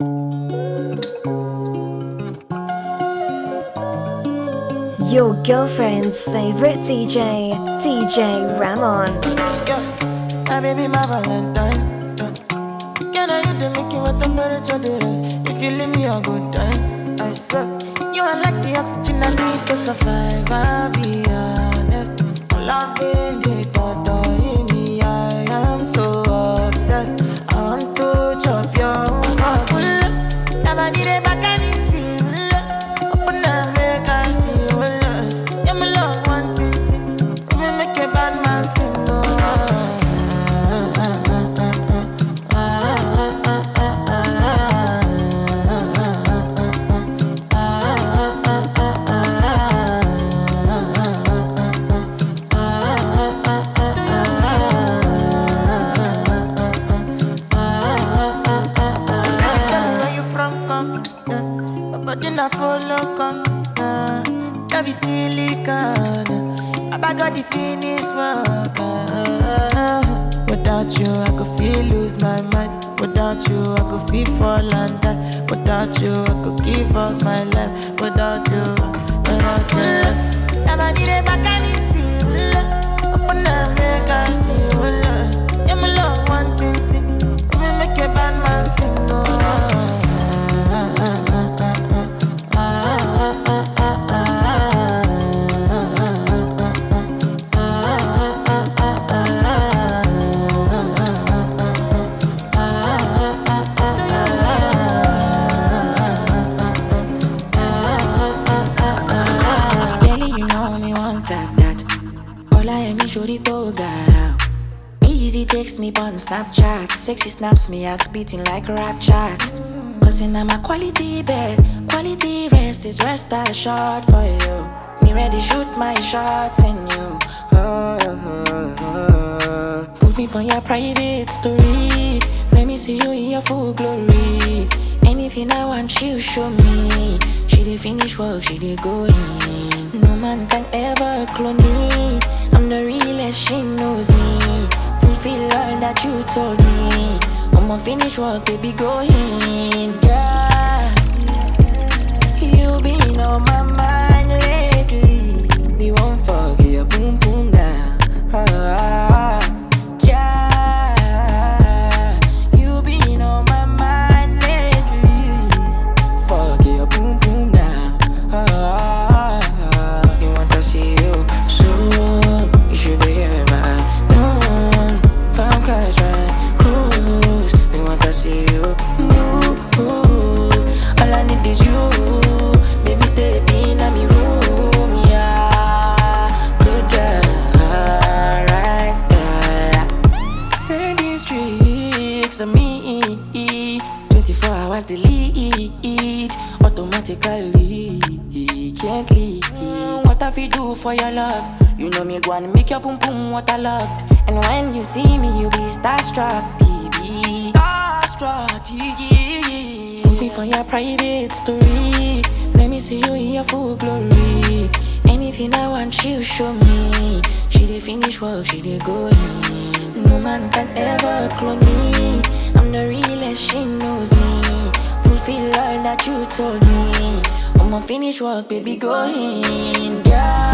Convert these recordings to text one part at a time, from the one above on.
Your girlfriend's favorite DJ, DJ Ramon. Yeah, my baby, my Valentine. Yeah. Can I? If you leave me a good time, I swear. You are like the oxygen I need to survive. I'll be honest. I'm loving the thought Without you, I could feel fall and die. Without you, I could give up my life. Without you, without you. Never need a back and it's real. Open up, make us. Text me on Snapchat. Sexy snaps me out beating like a rap chat. Cause in my quality bed, quality rest is rest assured for you. Me ready shoot my shots in you. Put me for your private story. Let me see you in your full glory. Anything I want, you show me. She did finish work, she did go in. No man can ever clone me. I'm the realest, she knows me. Fulfill all that you told me. I'ma finish work, baby, go in. Yeah. You been on my mind your I waterlogged. And when you see me, you be starstruck, baby. Starstruck, yeah. Me for your private story. Let me see you in your full glory. Anything I want, you show me. She did finish work, she did go in. No man can ever clone me. I'm the realest, she knows me. Fulfill all that you told me. I'ma finish work, baby, go in. Yeah.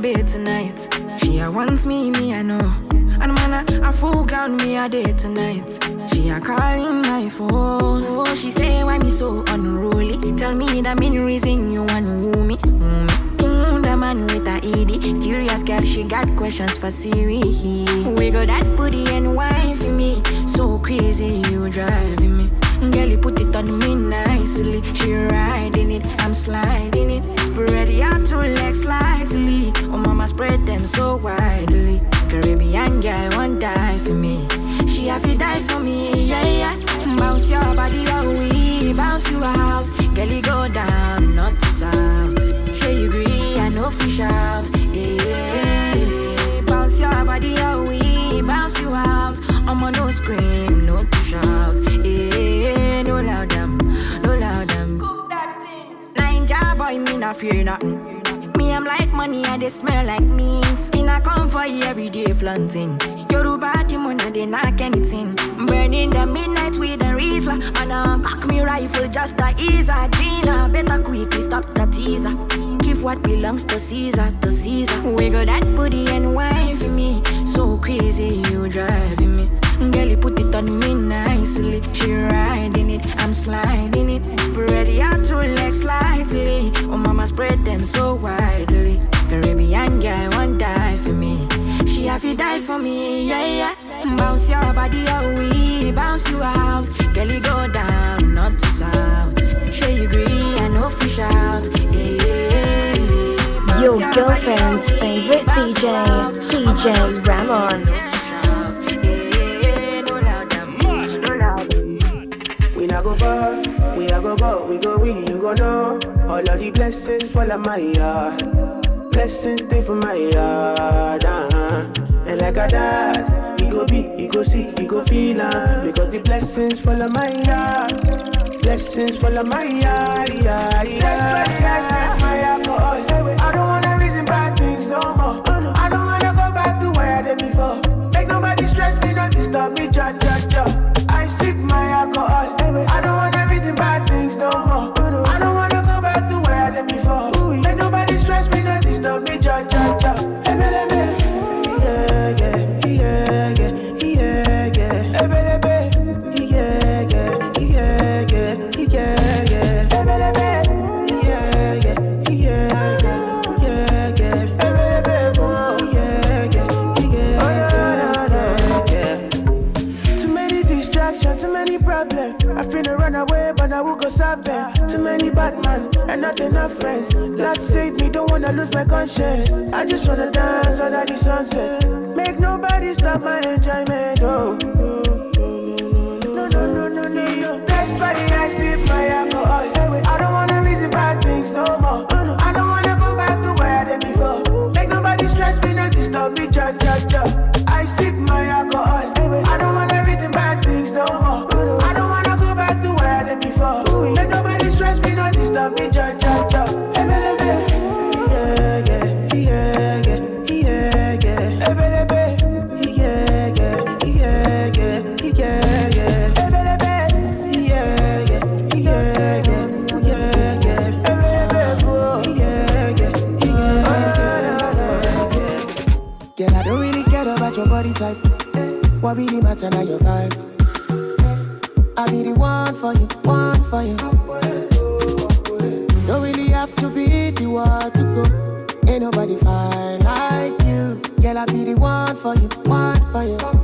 Bed tonight. She a wants me, me I know. And man, a, a full ground me a day tonight. She a calling my phone. Oh, she say why me so unruly. Tell me the main reason you want woo me. Woo me. Mm, the man with a ED. Curious girl, she got questions for Siri. Wiggle that booty and wine for me. So crazy, you driving me. Girl, you put it on me nicely. She riding it, I'm sliding it. Spread your two legs slightly. Oh, mama, spread them so widely. Caribbean girl won't die for me. She have to die for me, yeah, yeah. Bounce your body, oh, we bounce you out. Girl, you go down, not to south. Sure you agree, I know fish out. Yeah, bounce your body, oh, we bounce you out. I'm on no scream, me not fear nothing. Me, I'm like money, and they smell like meat. In a come for you every day flaunting. Yoruba, the money, they knock anything. Burning the midnight with a Rizla. And um, cock me rifle just to ease her. Gina, better quickly stop the teaser. Give what belongs to Caesar, to Caesar. Wiggle that booty and wine for me. So crazy, you driving me. Girl, you put it on me nicely. She riding it, I'm sliding it. Spread your two legs slightly. Oh, mama, spread them so widely. Caribbean girl won't die for me. She have to die for me, yeah, yeah. Bounce your body, oh, we bounce you out. Girl, you go down, not to south. Sure you agree, I know fish out. Yeah, yeah, yeah. Your oh, girlfriend's oh, favorite DJ. DJ Ramon. Not go far, we a go go, we go we, you go know. All of the blessings fall on my yard. Blessings stay for my yard, uh-huh. And like a dad, he go be, he go see, he go feel uh, Because the blessings fall on my yard. Blessings fall on my yard, yeah, yeah. I not friends. Lord save me, don't wanna lose my conscience. I just wanna dance under the sunset. Make nobody stop my enjoyment. Oh. What really matter now your vibe? I be the one for you, one for you. Don't really have to be the one to go. Ain't nobody fine like you. Girl, I be the one for you, one for you.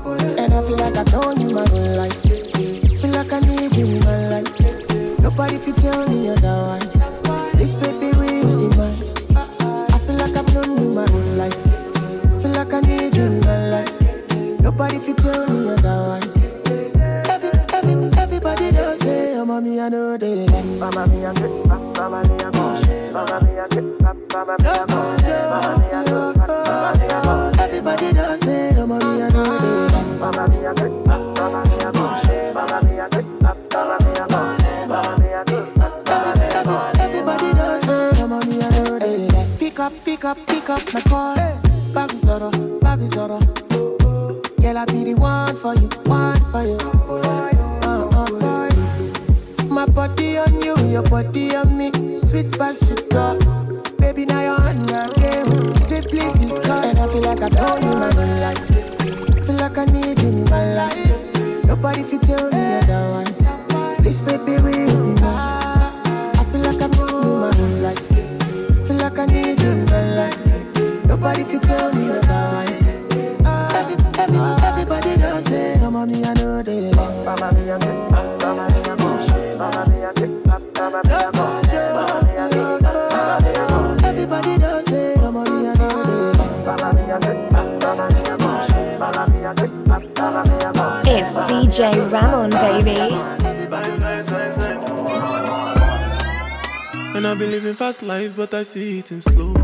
But I see in slow.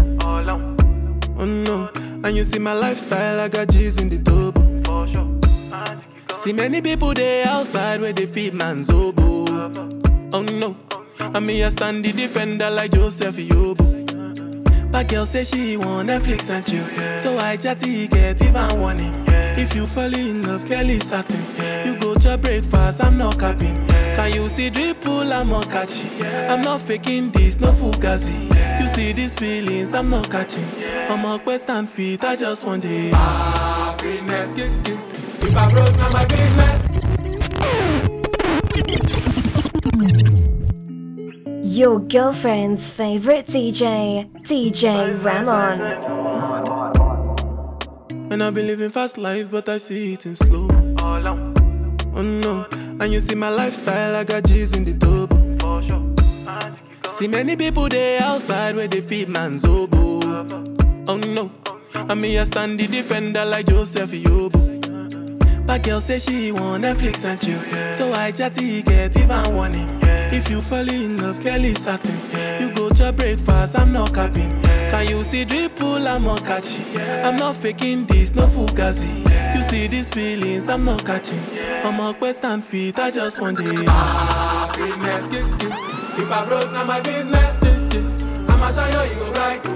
Oh no, and you see my lifestyle, I got G's in the double. See many people there outside where they feed man's oboe. Oh no, and me I stand the defender like Joseph Yobo. But girl say she want Netflix and chill, so I chatty get even warning. If you fall in love, Kelly satin. You go to breakfast, I'm not capping. Can you see dripple, I'm not catching. I'm not faking this, no fugazi. You see these feelings, I'm not catching. I'm a quest and feet, I just want it. Happiness. If I broke, now my business. Your girlfriend's favorite DJ, DJ Ramon. And I've been living fast life, but I see it in slow. Oh no, and you see my lifestyle, I got G's in the double. See many people there outside where they feed man's oboe. Oh no, and me I stand the defender like Joseph Yobo. But girl say she want Netflix and chill, so I chatty get even warning. If you fall in love, Kelly satin. You go to breakfast, I'm not capping. Can you see dripple, I'm not catching. I'm not faking this, no fugazi. You see these feelings, I'm not catching. I'm a quest and feet, I just want it. Happiness. If I broke, now my business. I'ma show you, you go right.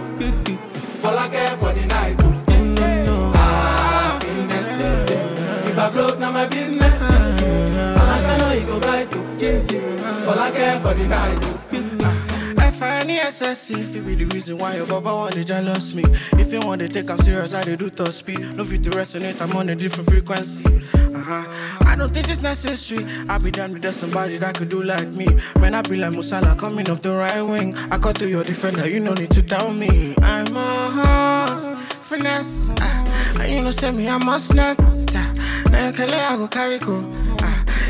All I care for the night. Happiness. If I broke, now my business. I'ma show you, you go right. All I care for the night. F-I-N-E-S-S-E If be the reason why your baba want to jealous me. If you want to take I'm serious, I do top speed. No fit to resonate, I'm on a different frequency. Uh-huh. I don't think it's necessary. I be done with somebody that could do like me. Man, I be like Musala coming off the right wing. I cut to your defender, you no need to tell me. I'm a horse, finesse. Uh, you know say me, I'm a snap. Uh, Now you can let I go carry go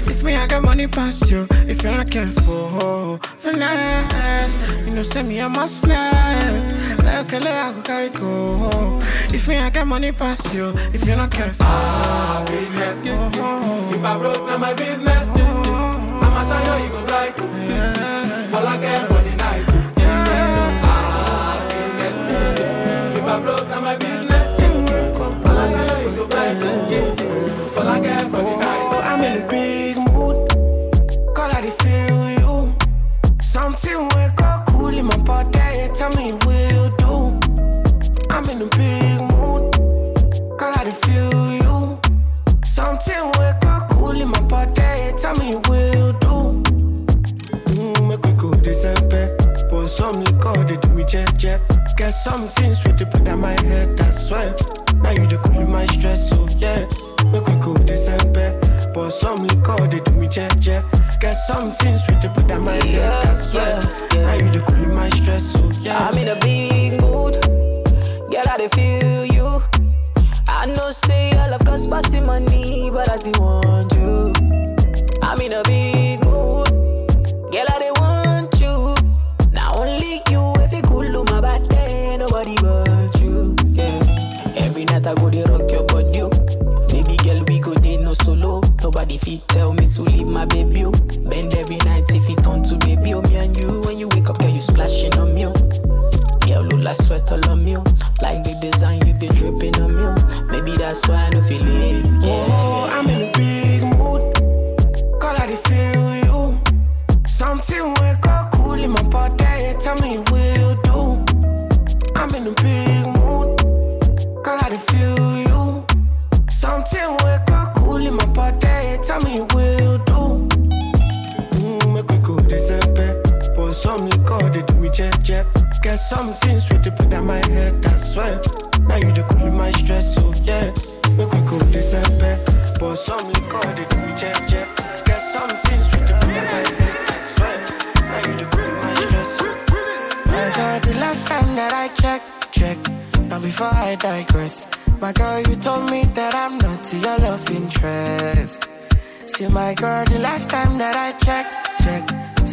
if me, I got money past you. If you're not careful, finesse. You know, send me a must snap. Like a I go carry go. If me, I got money past you. If you're not careful, ah, Happiness. If I broke, now my business. I'ma show you go right.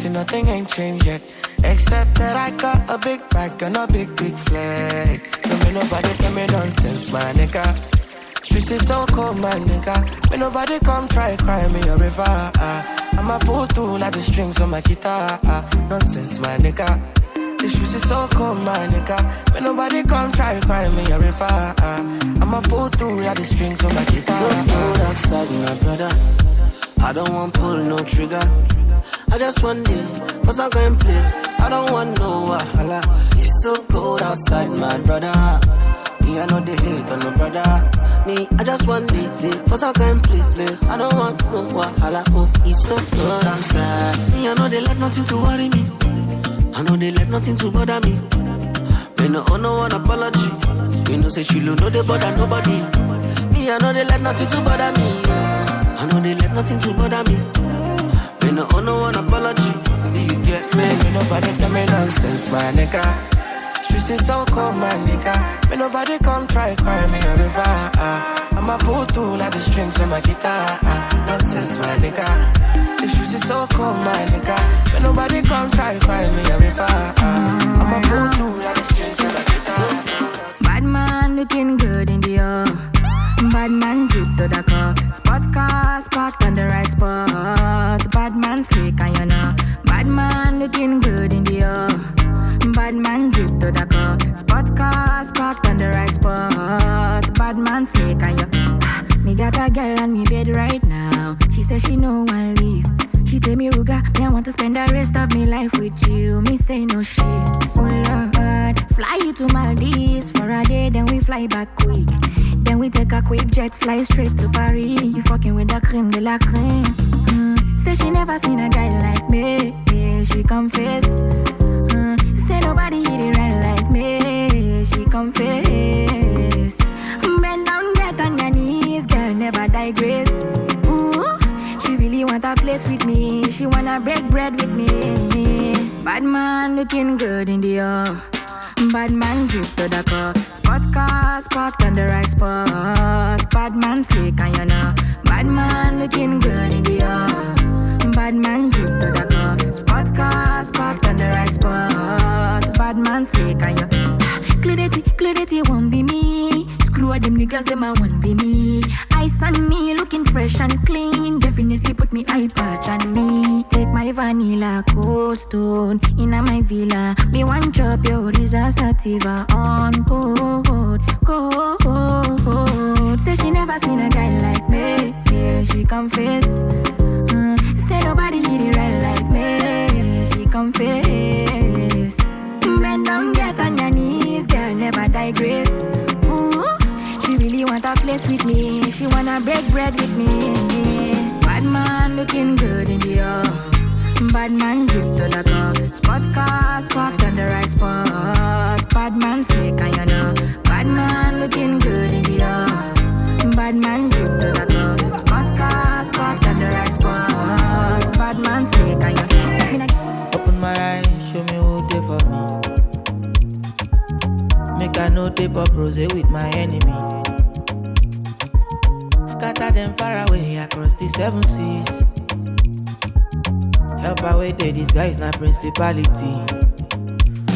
See nothing ain't changed yet. Except that I got a big bag and a big, big flag. Don't make nobody tell me nonsense, my nigga. Streets is so cold, my nigga. May nobody come try cry me a river. ah. I'ma pull through like the strings on my guitar. ah. Nonsense, my nigga. The streets is so cold, my nigga. May nobody come try cry me a river. I'ma pull through like the strings on my guitar. So cold outside, my brother. I don't want pull no trigger. I just want it, cause I'm going play. I don't want no wahala. It's so cold outside, my brother. Me, I know they hate on no brother. Me, I just want it, cause I'm going places. I don't want no wahala. Oh, it's so cold outside. Me, I know they let nothing to worry me. I know they let nothing to bother me. Me no owe no one apology. You know say she no they bother nobody. Me I know they let nothing to bother me. I know they let nothing to bother me. Me no owe no one apology. Do you get me? May nobody tell me nonsense, my nigga. Streets is so cold, my nigga. May nobody come try cry me a river. ah. I'ma pull through like the strings on my guitar. ah. Nonsense, my nigga. The streets is so cold, my nigga. May nobody come try cry me a river. ah. I'ma pull through like the strings on my guitar. Bad man looking good in the air. Bad man drip to the car. Spot cars parked on the right spot. Bad man slick and you know. Bad man looking good in the air. Bad man drip to the car. Spot cars parked on the right spot. Bad man slick and you. Me got a girl on me bed right now. She says she no one leave. She tell me Ruger, me I want to spend the rest of me life with you. Me say no shit. Oh Lord, fly you to Maldives for a day, then we fly back quick. Then we take a quick jet, fly straight to Paris. You fucking with the cream de la creme. Mm. Say she never seen a guy like me. Yeah, she confess. Mm. Say nobody hit it right like me. She confess. Bend down, get on your knees, girl, never digress. Ooh, she really want to flex with me. She wanna break bread with me. Bad man looking good in the air. Bad man drip to the car. Spot cars parked on the right spot. Bad man slick and you know. Bad man looking good in the air. Bad man drip to the. Spot cars parked on the right spot. Bad man slick and you. Clarity, ah, clarity won't be me. All them niggas, them I won't be me. Ice on me, looking fresh and clean. Definitely put me eye patch on me. Take my vanilla cold stone in my villa. Me one drop your Risa sativa on cold, cold. Say she never seen a guy like me. Yeah, she confess. Mm, say nobody hit it right like me. She confess. Bend down, get on your knees, girl, never digress. She want to flex with me. She wanna break bread with me. Bad man looking good in the air. Bad man drip to the car. Spot cars parked on the right spot. Bad man slick and you know. Bad man looking good in the air. Bad man drip to the car. Spot cars parked on the right spot. Bad man slick and you know. Open my eyes, show me who they for me. Make I know tape up rose with my enemy. Scatter them far away across the seven seas. Help away there, this guy not principality.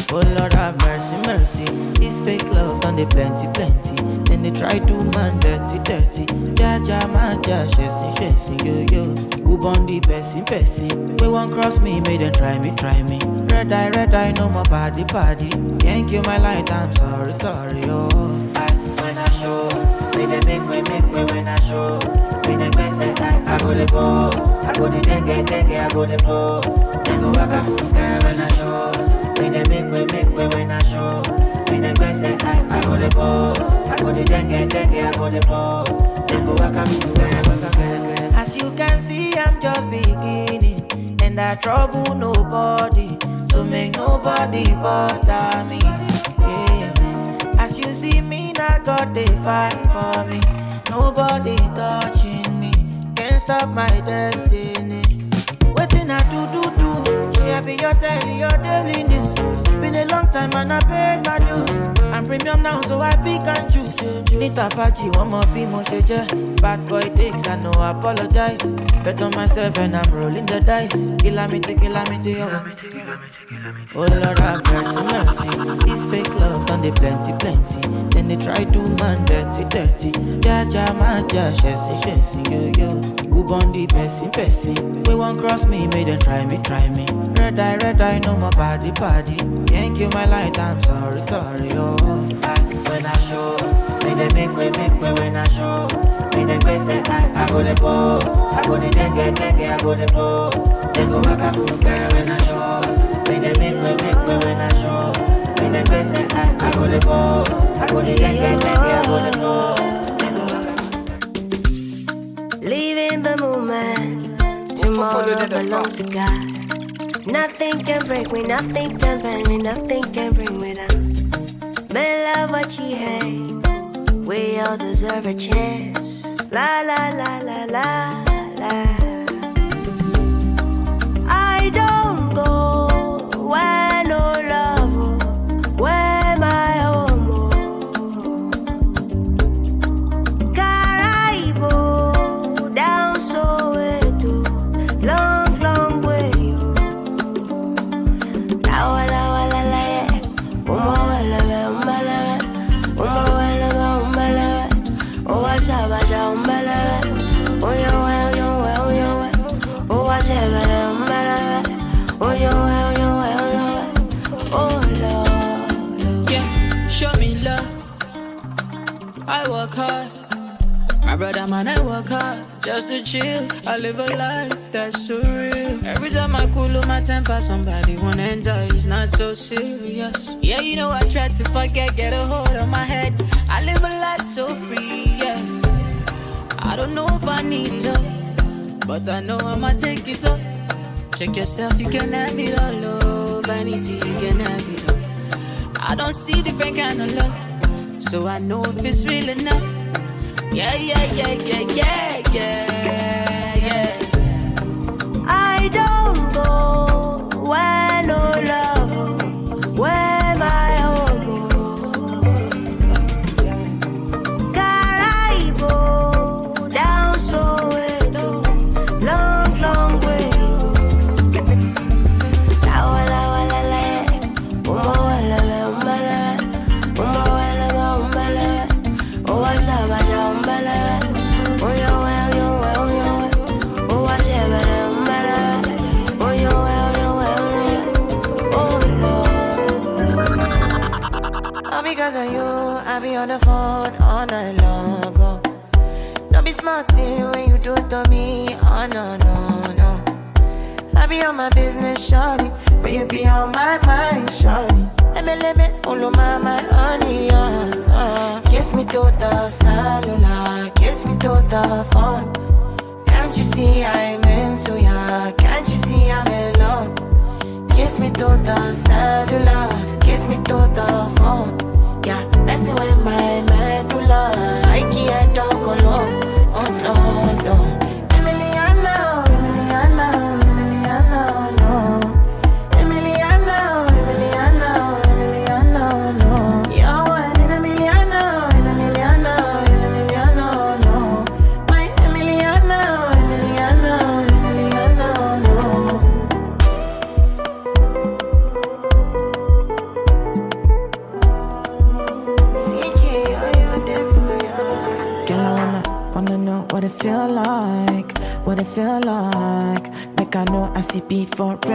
Oh Lord have mercy, mercy. This fake love done the plenty, plenty. Then they try do man dirty, dirty. Ja ja man ja, chasing, chasing, yo yo. Who born the person, person? We won't cross me, make them try me, try me. Red eye, red eye, no more body, body. Can't kill my light, I'm sorry, sorry, oh. I, when I show, when they make way, make way when I show. When they best at night, I go the boss. I go the dengue, dengue, I go the blow. Then go back, go girl when I show. When they make way, make way when I show. When they best at night, I go the boss. I go the dengue, dengue, I go the blow. Then go back, go girl, back, girl. As you can see, I'm just beginning. And I trouble nobody. So make nobody bother me. Yeah. As you see me, God they fight for me. Nobody touching me. Can't stop my destiny. Waiting I do do do. Yeah, be your daily, your daily news. Been a long time and I paid my dues. I'm premium now, so I pick and choose. Nita Faji, one more be more. Bad boy dicks, I know I apologize. Bet on myself and I'm rolling the dice. Calamity, calamity, oh. Oh Lord have mercy, mercy. This fake love done they plenty, plenty. Then they try do man dirty, dirty. Ja ja man ja, chasing, chasing, yo yo. Who born the person, person? We won't cross me, make them try me, try me. Red eye, red eye, no more body, body. Can't kill my light, I'm sorry, sorry, oh. When I show, make them make way, make way when I show. Make them face it, I, I go the boss. I go the dengue, dengue, I go the blow. Then go back, go girl when I show. Make them make way, make way when I show. Make them face it, I, I go the boss. I go the dengue, dengue, I go the blow. Living the moment. Tomorrow belongs to God. Nothing can break me, nothing can bend me, nothing can bring me down. Men love what you hate. We all deserve a chance. La la la la la la. Man, I work hard just to chill. I live a life that's surreal. Every time I cool on my temper, somebody wanna enter. It's not so serious. Yeah, you know I try to forget, get a hold on my head. I live a life so free. Yeah, I don't know if I need it all, but I know I'ma take it up. Check yourself, you can have it all. Oh, vanity, you can have it all. I don't see different kind of love, so I know if it's real enough. Yeah, yeah, yeah, yeah, yeah, yeah. I don't on the phone all night long. Oh. Don't be smart when you do to me. Oh no, no, no. I be on my business, shawty. But you be on my mind, shawty. Let me, let me, all my, my honey, uh, uh. Kiss me to the cellular, kiss me to the phone. Can't you see I'm into ya? Can't you see I'm in love? Kiss me to the cellular, kiss me to the phone. Messing with my medulla. I can't talk alone. For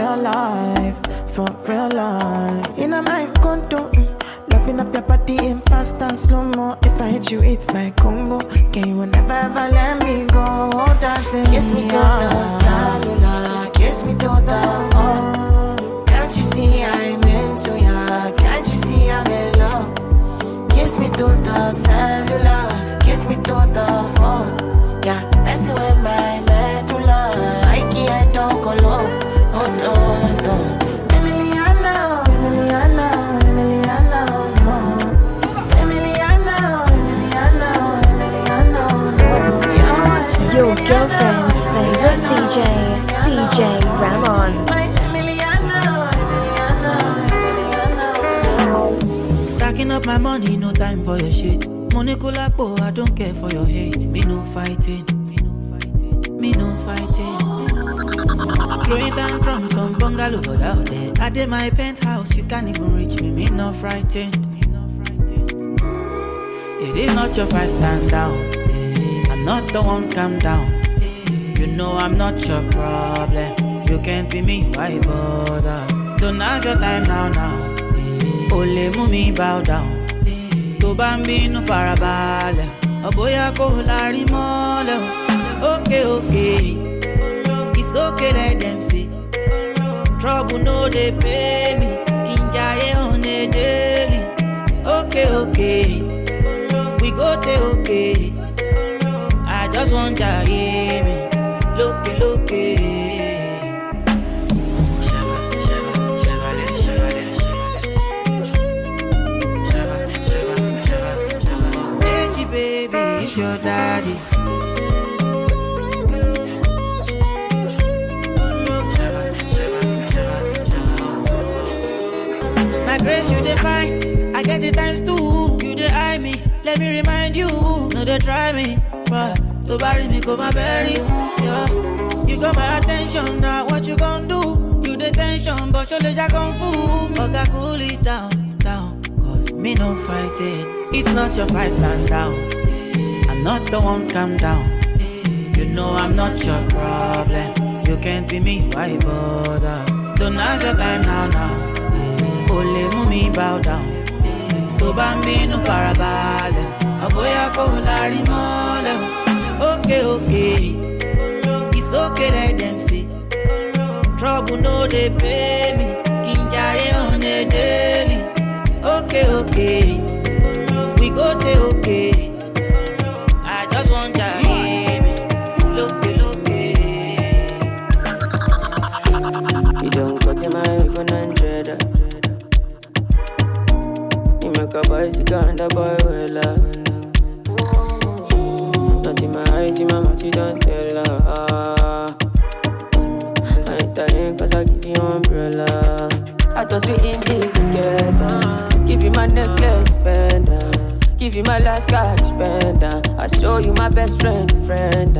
bínú farabalẹ̀, ọ̀bóyá kò lárí mọ́lẹ̀. Ókè ókè, it's okay let them say. Trouble no dey pay me, kí n. Ókè ókè, we go dey okay. I just wan jayé mi, lókè lókè. No, they try me. But to bury me, go my berry. Yeah. You got my attention now. What you gon' do? You the tension, but your legs kung fu. Oga, cool it down, down. Cause me no fighting. It's not your fight, stand down. I'm not the one, calm down. You know I'm not your problem. You can't be me, why bother? Don't have your time now, now. Only mú mi bow down. Tó bá bínú farabalẹ̀, ọ̀bóyá kò lárí mọ́lẹ̀. o. Ókè ókè, it's okay let them say. Trouble no dey pay me, kí n jayé on a daily. Ókè ókè, we go dey okay. I just wan jayé my iPhone hundred. You make a bicycle and a boy well Not my eyes, my mouth, you don't tell her. I ain't telling cause I give you umbrella. I thought we in this together. Give you my necklace, pendant. Give you my last cash, pendant. I show you my best friend, friend.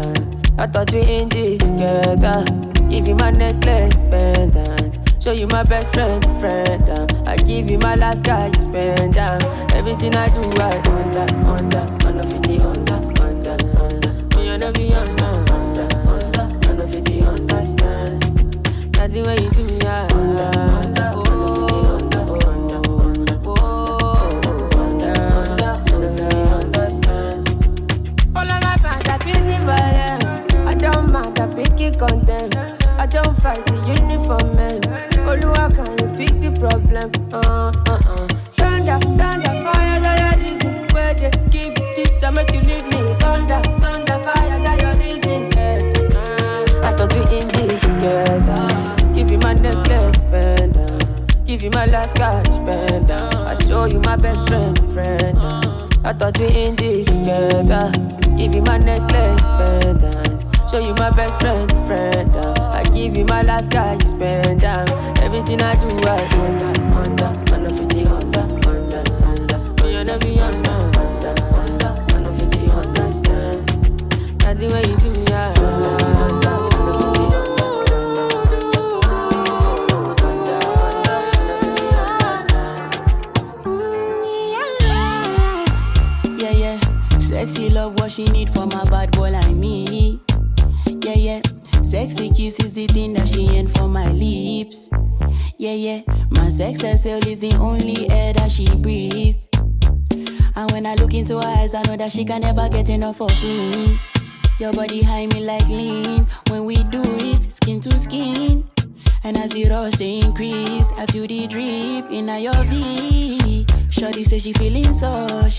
I thought we in this together. Give you my necklace, pendant. Show you my best friend, friend. I give you my last cash, spend Everything I do, I under, under,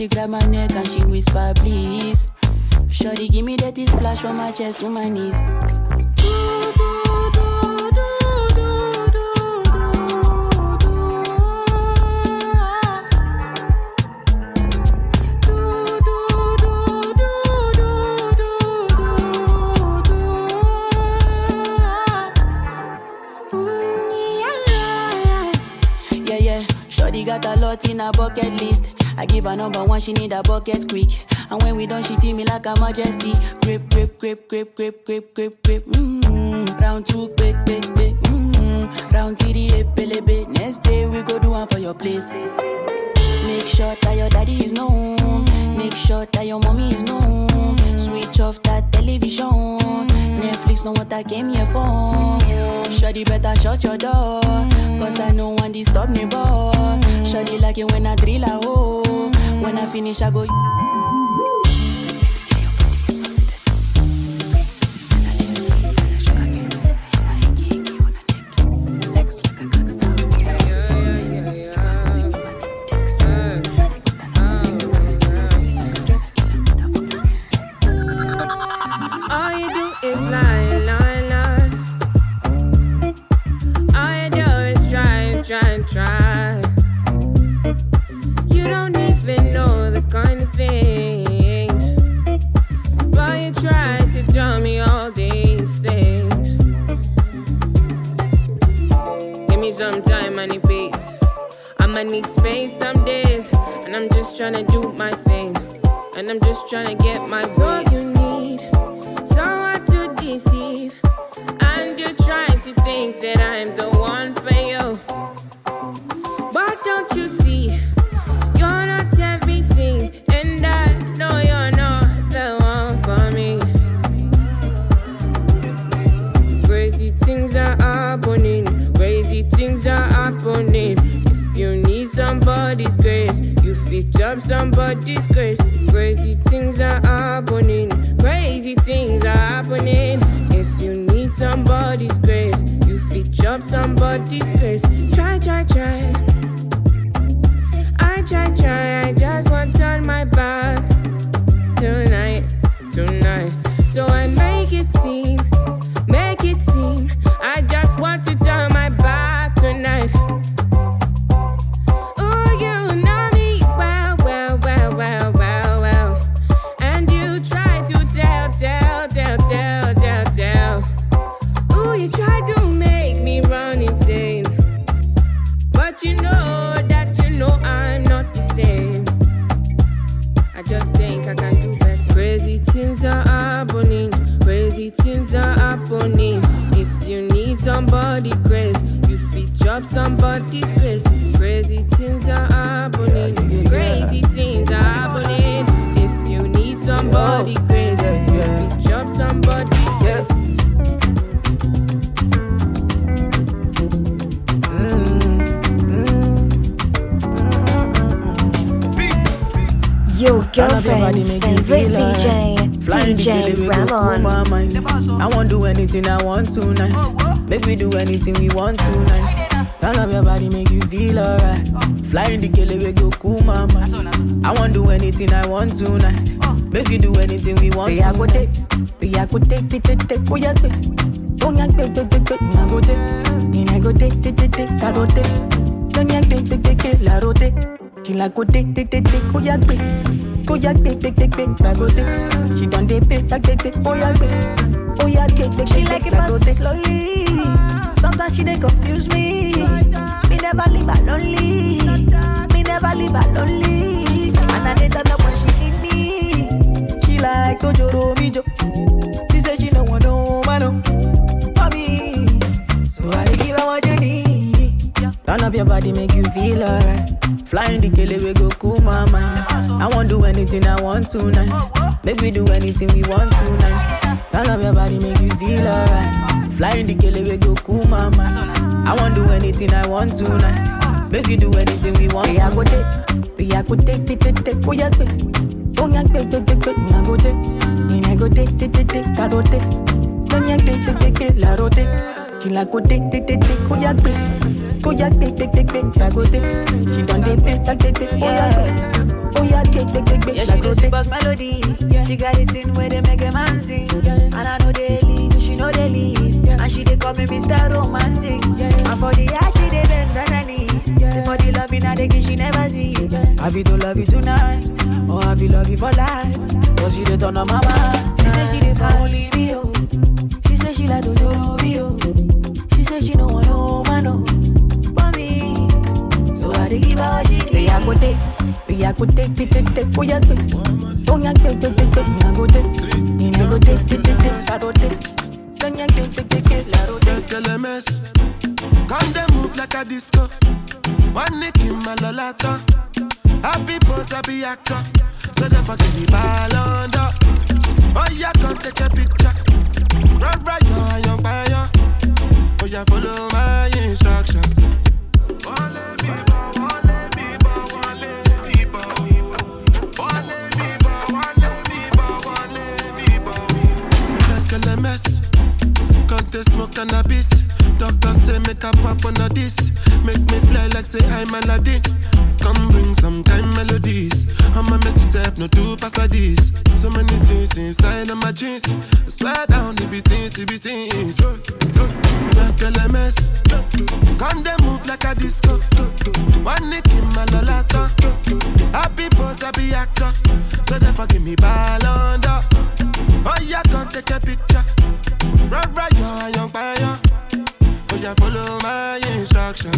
she grab my neck and she whisper please. Shorty give me that splash from my chest to my knees. Mm, Shorty got a lot in her bucket list. I give her number one, she need a bucket quick. And when we done, she feel me like a majesty. Grip, grip, grip, grip, grip, grip, grip, grip. Mm-hmm. Round two, quick, quick, quick. Mm-hmm. Round three, bit. Next day we go do one for your place. Make sure that your daddy is known. Make sure that your mommy is known. Switch off that television. Netflix know what I came here for. Shorty better shut your door. Cause I know one disturb me, boy. Shorty like it when I drill a hole. When I finish, I go. Try, try, try. You don't even know the kind of things. But you try to tell me all these things. Give me some time, I need peace. I'ma need space some days. And I'm just trying to do my thing. And I'm just trying to get my way. you need someone to deceive. And you're trying to think that I'm the one for you. Somebody's grace. Crazy things are happening, crazy things are happening. If you need somebody's grace, you fit jump somebody's grace. Try, try, try. I try, try, I just want on my back go take, take, take, take, oh yeah, take. Oh yeah, take, take, take, take, I go take. She done dey pay, take, take, take, oh yeah, take. Anything I want tonight. Make we do anything we want. Say I go take, say I go take, take, take, take, oh yeah, take. Oh yeah, take, take, take, take, I go take. And I go take, take, take, take, I go take. Don't yank, take, take, take, take, la rote. She like go take, take, take, take, oh yeah, take. Oh yeah, take, take, take, take, I go take. She done pay, take, take, take, oh yeah. Oh yeah, Yeah, she she go the take. super melody. She got it in where they make a man sing. And I know they leave, she know they leave. And she they call me Mr. Romantic. And for the art, she they bend on her knees. For the love in her, they give she never see. Have you to love you tonight? Or have you love you for life? Cause she they turn on my mind. She say she they for only me, oh. She say she like Dojoro, oh. She say she no want no man, oh. But me, so I dey give her what she Say I go take, say I go take, take, take, take, oh yeah, take. Don't yank, take, take, take, take, I go take. And go take, take, take, take, I go take. Don't yank, take, take, take, take, la go take. LMS. Come they move like a disco. One nick in my lolata. Happy pose, happy actor. So never give me ball under. Oh yeah, come take a picture. Run right, yo, young fire. Oh yeah, follow my instruction. Wale bibo, wale Like LMS. Can't they smoke cannabis? Doctor say make a pop on a this. Make me fly like say I'm Aladdin. Come bring some kind melodies. I'm a messy self, no two pass like this. So many things inside of my jeans. I swear down the beatings, the beatings. Oh, oh, like LMS. Come they move like a disco. One nick in my lolata. Happy pose, happy actor. So never give me ball under. Oh yeah, come take a picture. Run right, yo, young fire. Oh yeah, follow my instruction.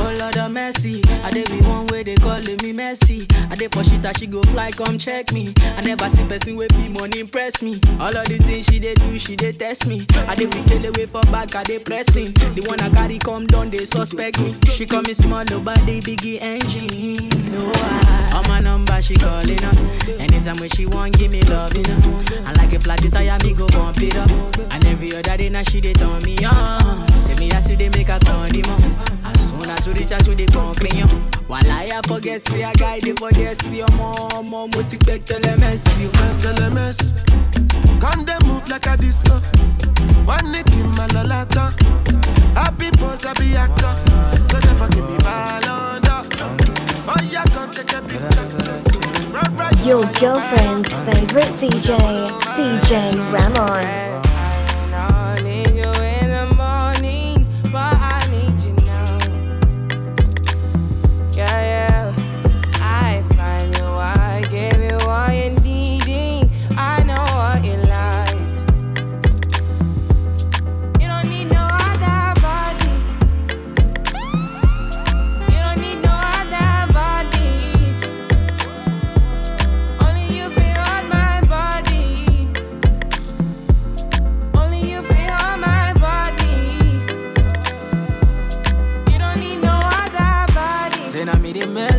Oh Lord of mercy, I dey be one way they calling me messy. I dey for shit she go fly, come check me. I never see person with fee money impress me. All of the things she dey do, she dey test me. I dey be kill away for back, I dey pressing. The one I carry come down, they suspect me. She call me small, oh, body biggie engine. No, I, on my number she calling up. Anytime when she want, give me love, you. I like a flat tire, me go bump it up. And every other day now she dey turn me on. Say me I see they make a condiment. As soon as we reach out to the concrete, while I forget, say I guide it for this, see your mom, mom, what you expect, tell them, you. LMS. Move like a disco. One nick in my lolata. Happy pose, happy actor. So never give me ball under. Oh yeah, come take a picture. Run Your girlfriend's favorite DJ, DJ Ramon.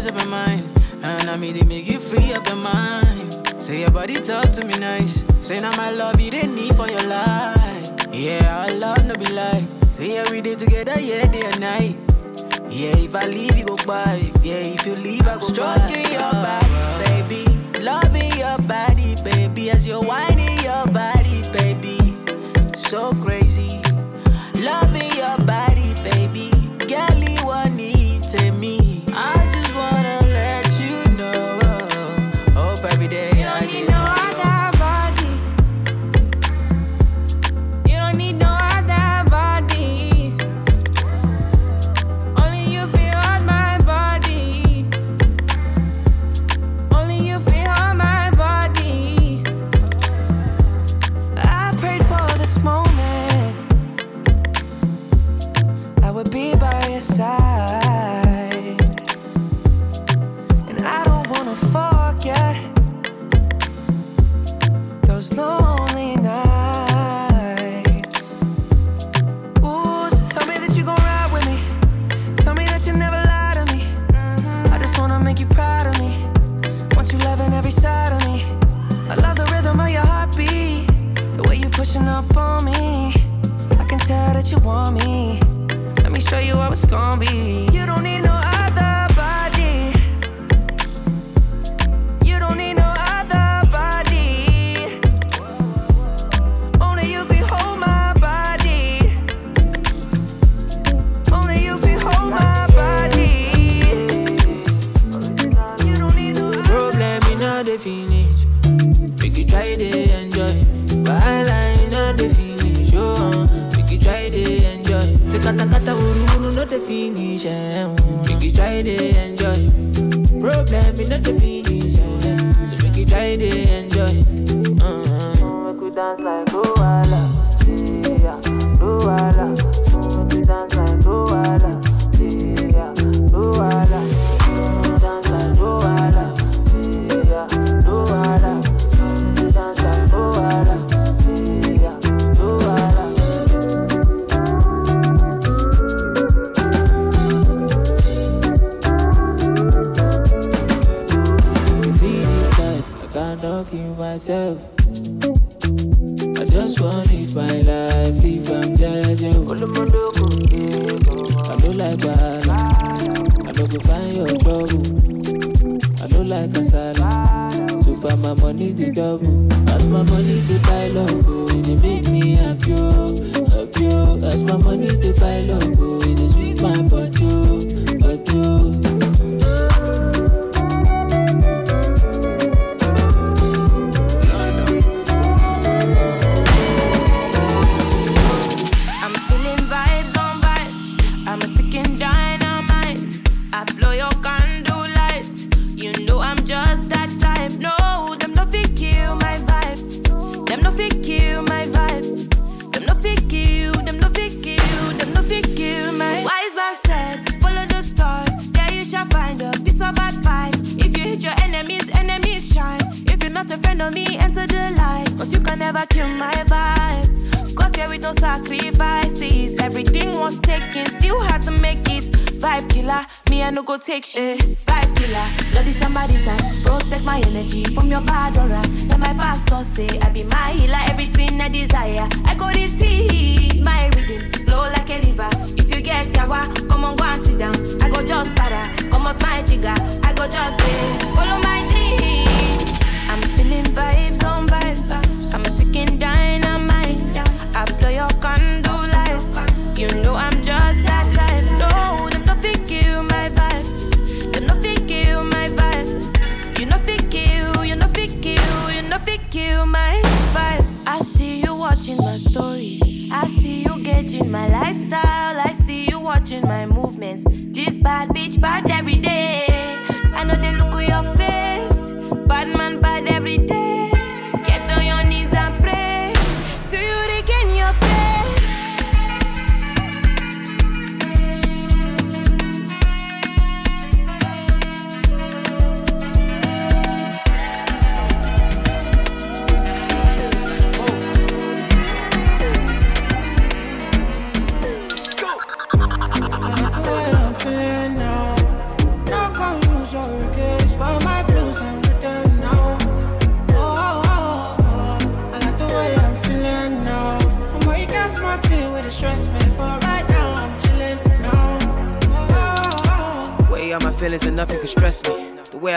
Up your mind, and now me they make you free up your mind. Say your body talk to me nice. Say now my love you didn't need for your life. Yeah, our love no be lie. Say yeah we did together, yeah day and night. Yeah, if I leave you go by. Yeah, if you leave I go Stroking your body, baby. Loving your body, baby. As you're whining Like kasala, so far my money the double. As my money the pile up, oh, it make me happy, oh, happy. oh. As my money the pile up, oh, it sweet my body, oh, body. oh. You my vibe. Got here with no sacrifices. Everything was taken, still had to make it. Vibe killer, me I no go take shit. Vibe killer, bloody somebody time. Protect my energy from your bad aura. Then my pastor say I be my healer, everything I desire. I go receive my rhythm, flow like a river. If you get yawa, come on go and sit down. I go just para, come off my jigger. I go just pay, follow my dream. I'm feeling vibes on vibes. You know I'm just that type. No, them kill my vibe. Them kill my vibe. You kill, you kill, you kill my vibe. I see you watching my stories. I see you gauging my lifestyle. I see you watching my movements. This bad bitch bad every day.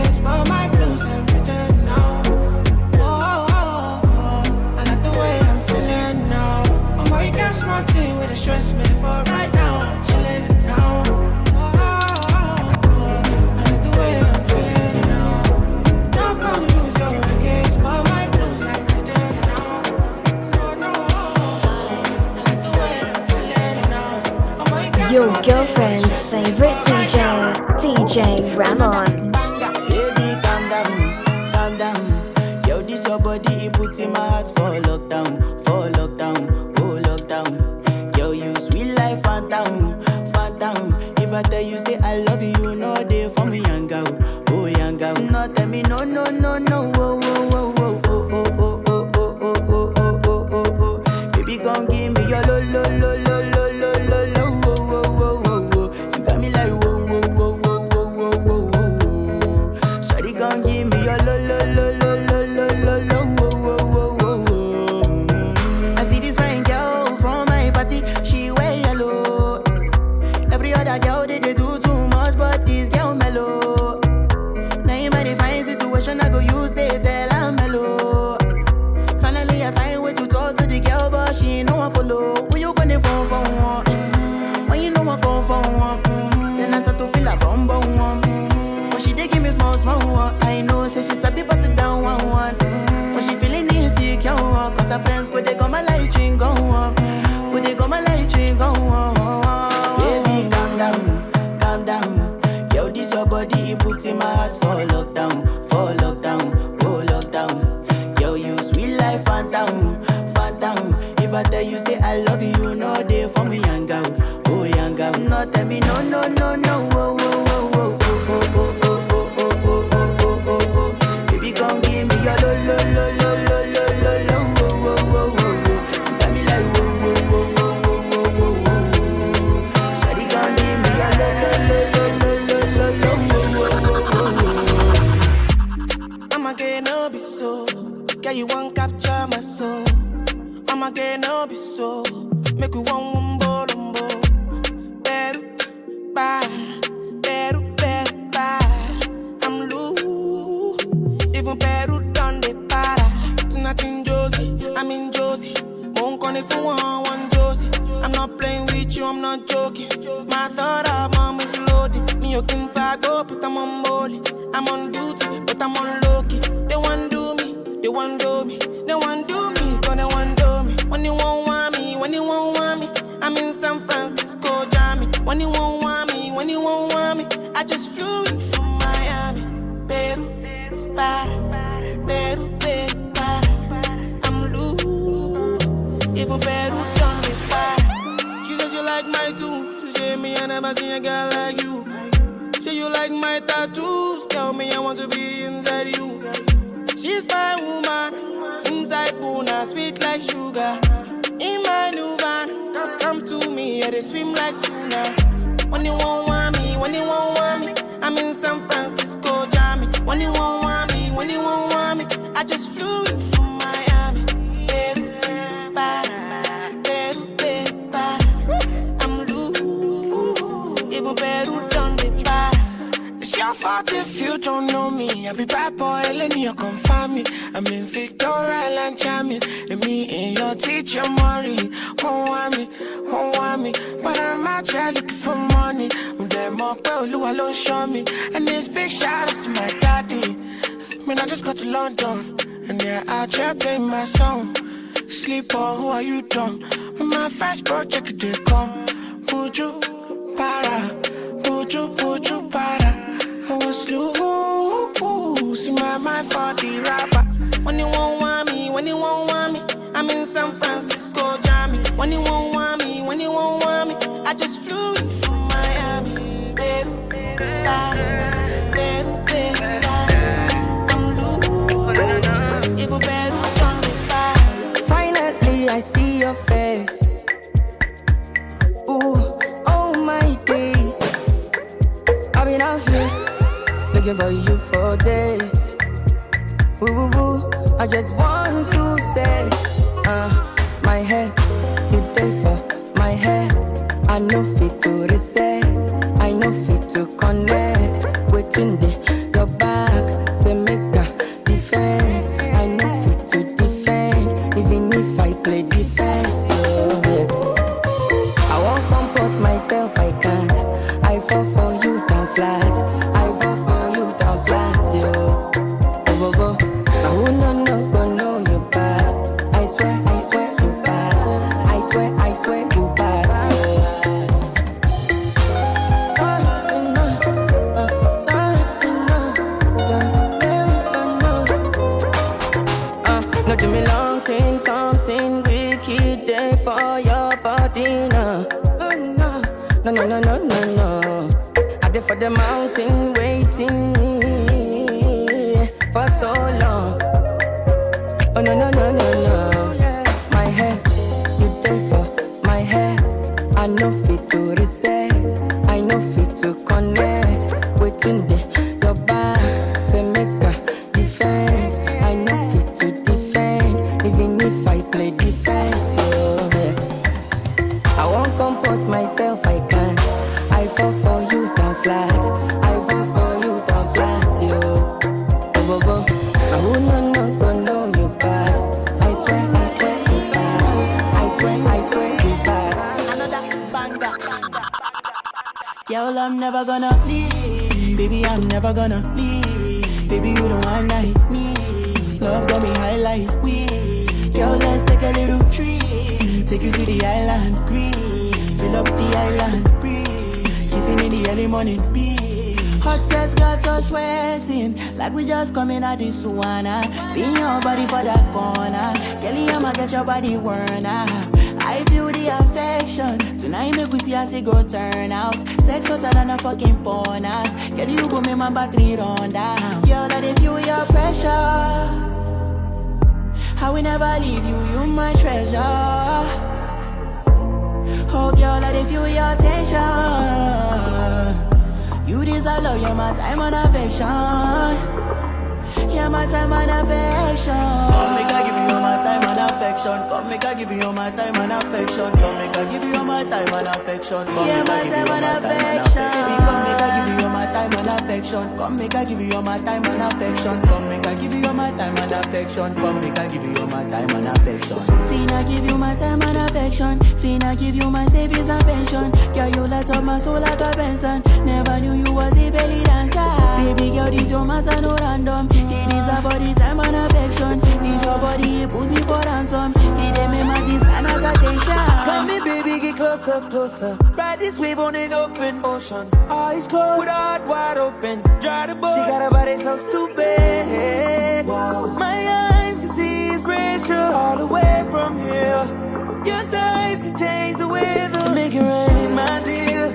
Oh, oh, oh. I like the way I'm feeling now. I'm way got smart thing with the stress me, but right now I'm chilling now. Oh, oh, oh, oh. I like the way I'm feeling now. No confuse or regrets, but my blues I'm written now. No, no, oh, oh. I like the way I'm feeling now. I'm way got Your girlfriend's favorite DJ, DJ Ramon. cougar. In my new van, come to me, yeah, they swim like tuna. When you won't want me, when you won't want me, I'm in San Francisco, Jammy. When you won't want me, when you won't want me, I just flew in from Miami. Peru, para, Peru, Peru. I'm loose, even Peru done the para. It's your fault if you don't know me. I be bad boy, Eleni, you confirm me. I'm in Victoria Island, charming. And me and your teacher, Mori. Won't want me, won't want me. But I'm out here looking for money. I'm there more, but Lua alone show me. And this big shout out to my daddy. Man, I just got to London. And yeah I try here playing my song. Sleep on, who are you dumb? With my first project, they come. Buju, para. Buju, buju, para. I was slow. Lucy, my mind for the rapper. When you won't want me, when you won't want me, I'm in San Francisco, Jammy. When you won't want me, when you won't want me, I just flew in from Miami. Baby, Finally, I see your face. Ooh, oh my days. I've been out here looking for you for days. Woo woo woo. I just want to say, uh, my head, you there for my head. I know fit to reset, I know fit to connect. Waiting there. them out. You're my time and affection. Yeah, my time and affection. Come make I give you all my time and affection. Come make I give you all my time and affection. Come make I give you all my time and affection. Come yeah, my time and affection. Come make I give you all my time and affection. Come make I give you all my time and affection. Come make I give you all my time and affection. Come make I give you all my time and affection. Finna give you my time and affection. Finna give you my savings and pension. Girl, you light up my soul like a Benson. Never knew you was a belly dancer. Baby girl, this your matter no random. It is a body time and affection. This your body, put me for ransom. It ain't me my as attention. Come me, baby, get closer, closer. Ride this wave on an open ocean. Eyes closed, with heart wide open. Dry the boat. She got a body so stupid. Wow. My eyes can see it's racial all the way from here. Your thighs can change the weather. Make it rain, my dear.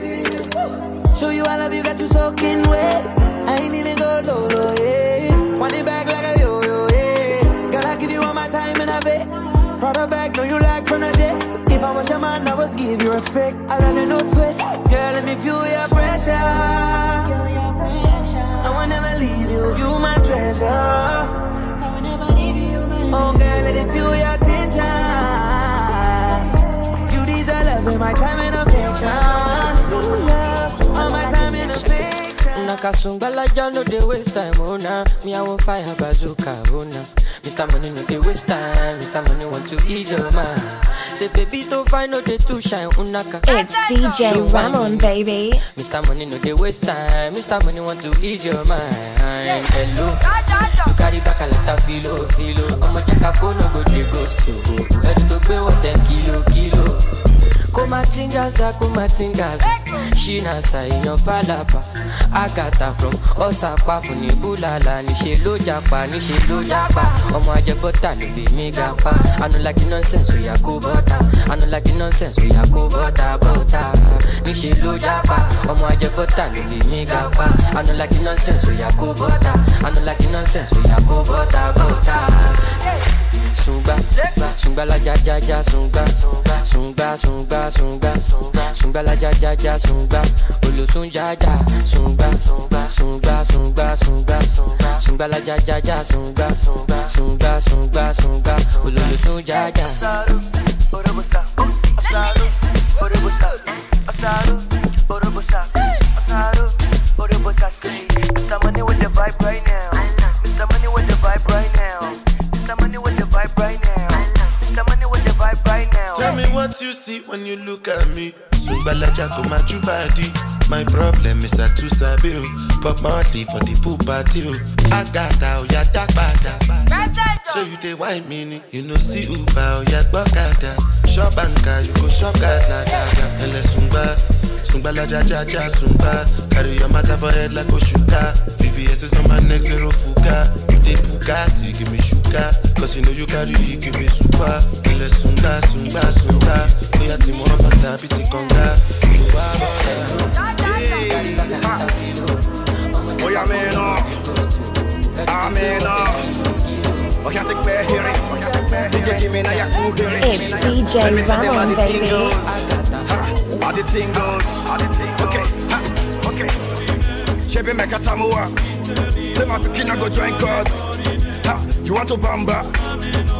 Show you I love you, got you soaking wet. I ain't even go low, low, yeah. Want it back like a yo-yo, yeah. Gotta give you all my time and I bet. Proud back, know you like from the jet. If I was your man, I would give you respect. I love you, no sweat. Girl, let me feel your pressure. I will never leave you, you my treasure. I will never leave you, my Oh, girl, let me feel your attention. You deserve love in my time and affection. Ooh, love, all my time and affection. Nakasungala ja no dey waste time, oh nah. Me I want fire bazooka, oh nah. Mr. Money no dey waste time, Mr. Money want to ease your mind. Say baby to find no dey too shine, unaka. It's DJ Ramon, baby. Mr. Money no dey waste time, Mr. Money want to ease your mind. Hello, you carry back a lot of filo, filo. I'ma check a phone, no go dey ghost you. Ready to pay what ten kilo, kilo. Kumatingaza kumatingaza. Ṣínàṣà èèyàn fàlàpà àgàtà from ọ̀sàpá fún ní búlàlà níṣẹ́ ló japa níṣẹ́ ló japa. Ọmọ ajẹbọ́tà ló fi mí ga pa anulaki nonsense oya kó bọ́tà anulaki nonsense oya kó bọ́tà bọ́tà níṣẹ́ ló japa. Ọmọ ajẹbọ́tà ló fi mí ga pa anulaki nonsense oya kó bọ́tà anulaki nonsense oya kó bọ́tà bọ́tà. Sunga, sunga la ja ja ja sunga, sunga sunga sunga, sunga la ja ja ja sunga, olosun ja ja sunga, sunga sunga sunga, sunga la ja ja ja sunga, sunga sunga sunga, olosun ja ja. Mr. Money with the vibe right now. What you see when you look at me. Sugbalaja go my body. My problem is I too sabi. Pop Marley for the pool party oh. o. Agata oya dagbada. So you dey wine me ni. You know see Uber oya gbọ́kada. Shop anka you go shop gada gada. Ẹlẹ sungba. Sungbalaja ja ja sungba. Carry your matter for head like Oshuka. VVS is on my neck zero fuga. You dey bugasi give me sugar. Cause you know you carry it give me super. Ẹlẹ sunga sunga sunga. Oya ti mọ fata bí ti kànga. Ìwà bọ̀dà. Oya mena, amena. Ah, oya take me here, DJ give me na ya cool here. It's DJ Ramon, baby. All the thing goes, okay, ha, okay. Chebe meka tamua, say my pikina go join God. Ha, you want to bamba,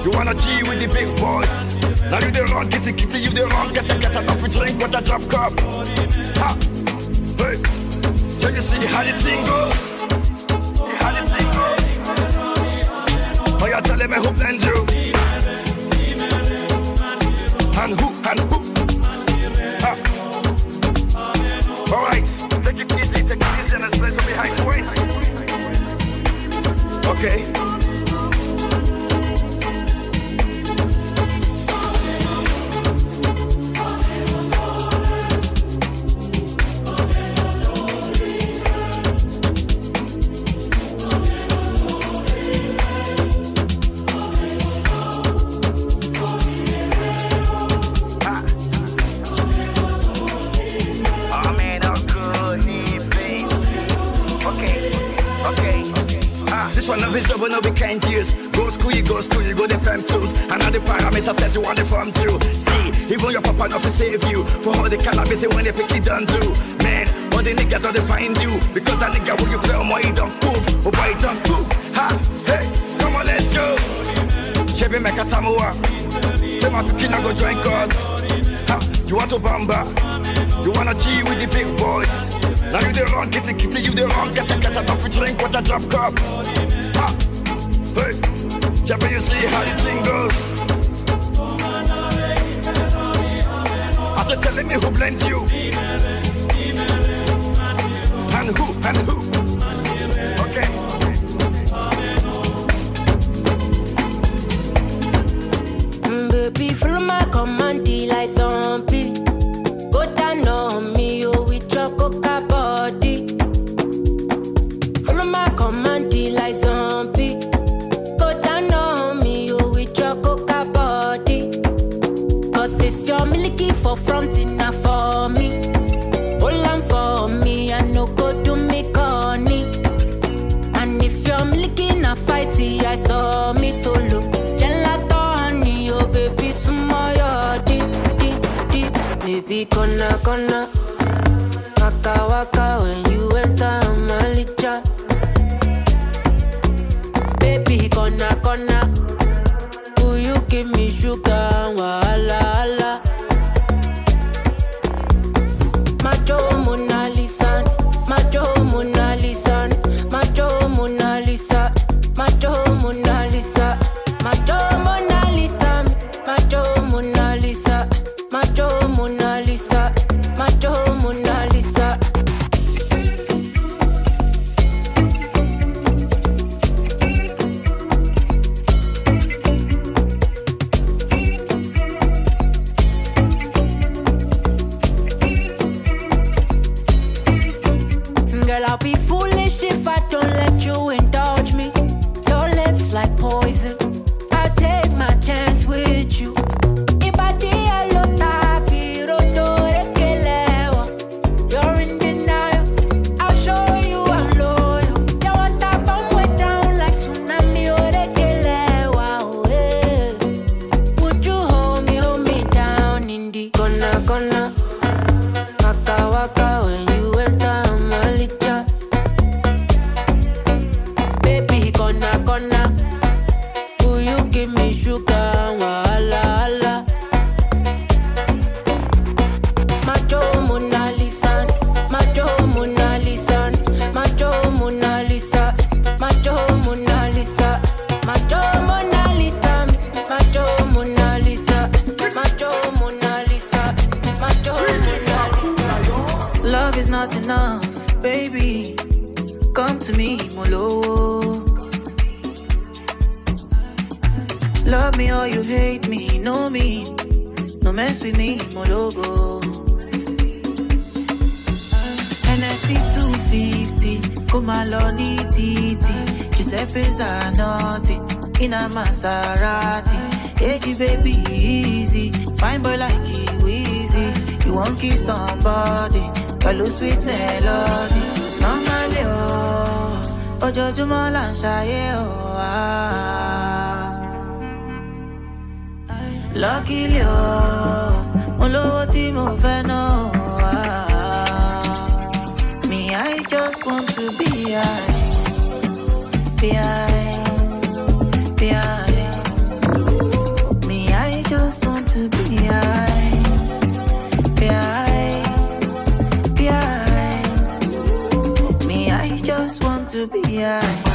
you wanna G with the big boys. Now you the wrong, kitty kitty, you the wrong, get a get enough to drink with a drop cup. Ha, hey, so you see how the thing goes. How the thing goes. Oh, you telling me who blend you? And who, and who? Ha. All Okay. money from through. See, even your papa not to save you. For all the cannabis when they pick it down do Man, all the niggas don't find you. Because that nigga when you play on my don't move. Oh boy, don't move. Ha, hey, come on, let's go. Chevy make a samoa. Say my picking I go join God. Ha, you want to bamba? You wanna G with the big boys? Now you the wrong, kitty kitty, you the wrong, get a get a top drink with a drop cup. Ha! Hey! Jabba, you see how the thing goes. They're telling me who blamed you. And who, and who. Okay. Mm, baby, follow my command. behind, behind. Me, I just want to be behind, behind, behind. Me, I just want to be behind.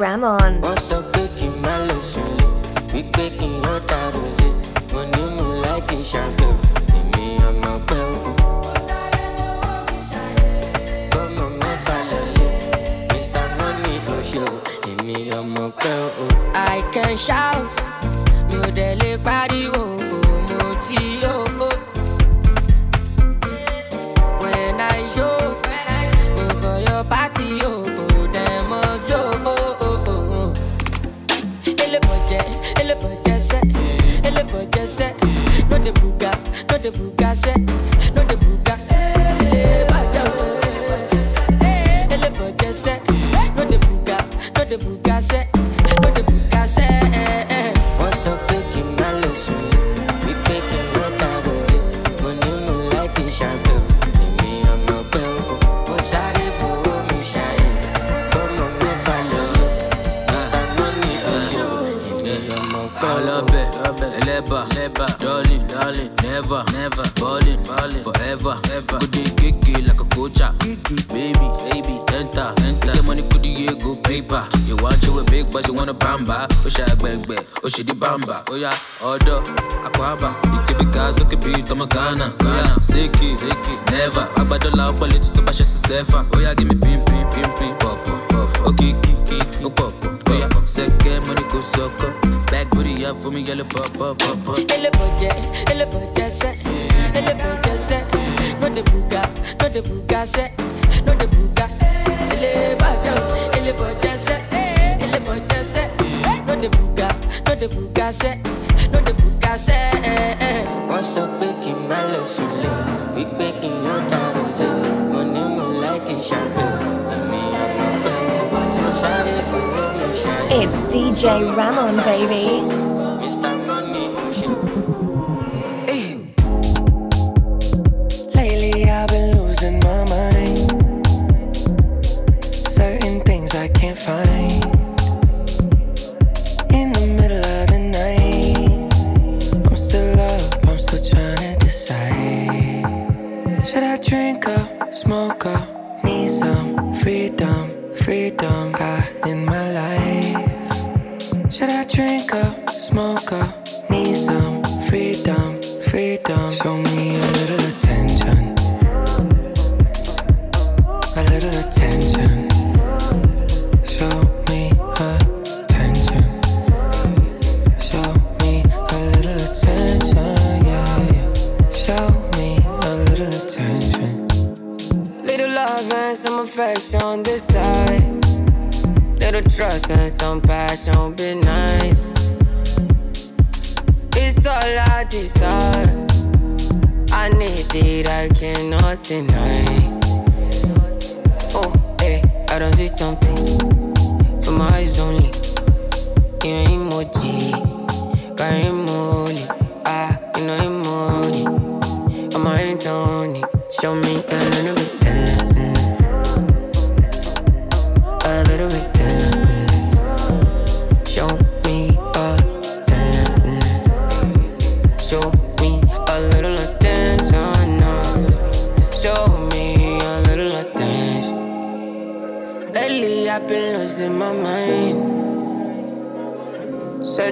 Ramon. say, no the booga, no the booga say. trust and some passion be nice. It's all I desire. I need it, I cannot deny. Oh, hey, I don't see something. For my eyes only. You know, emoji. Got emoji. Ah, you know, emoji. I'm my hands on. Show me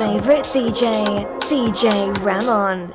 Favorite DJ, DJ Ramon.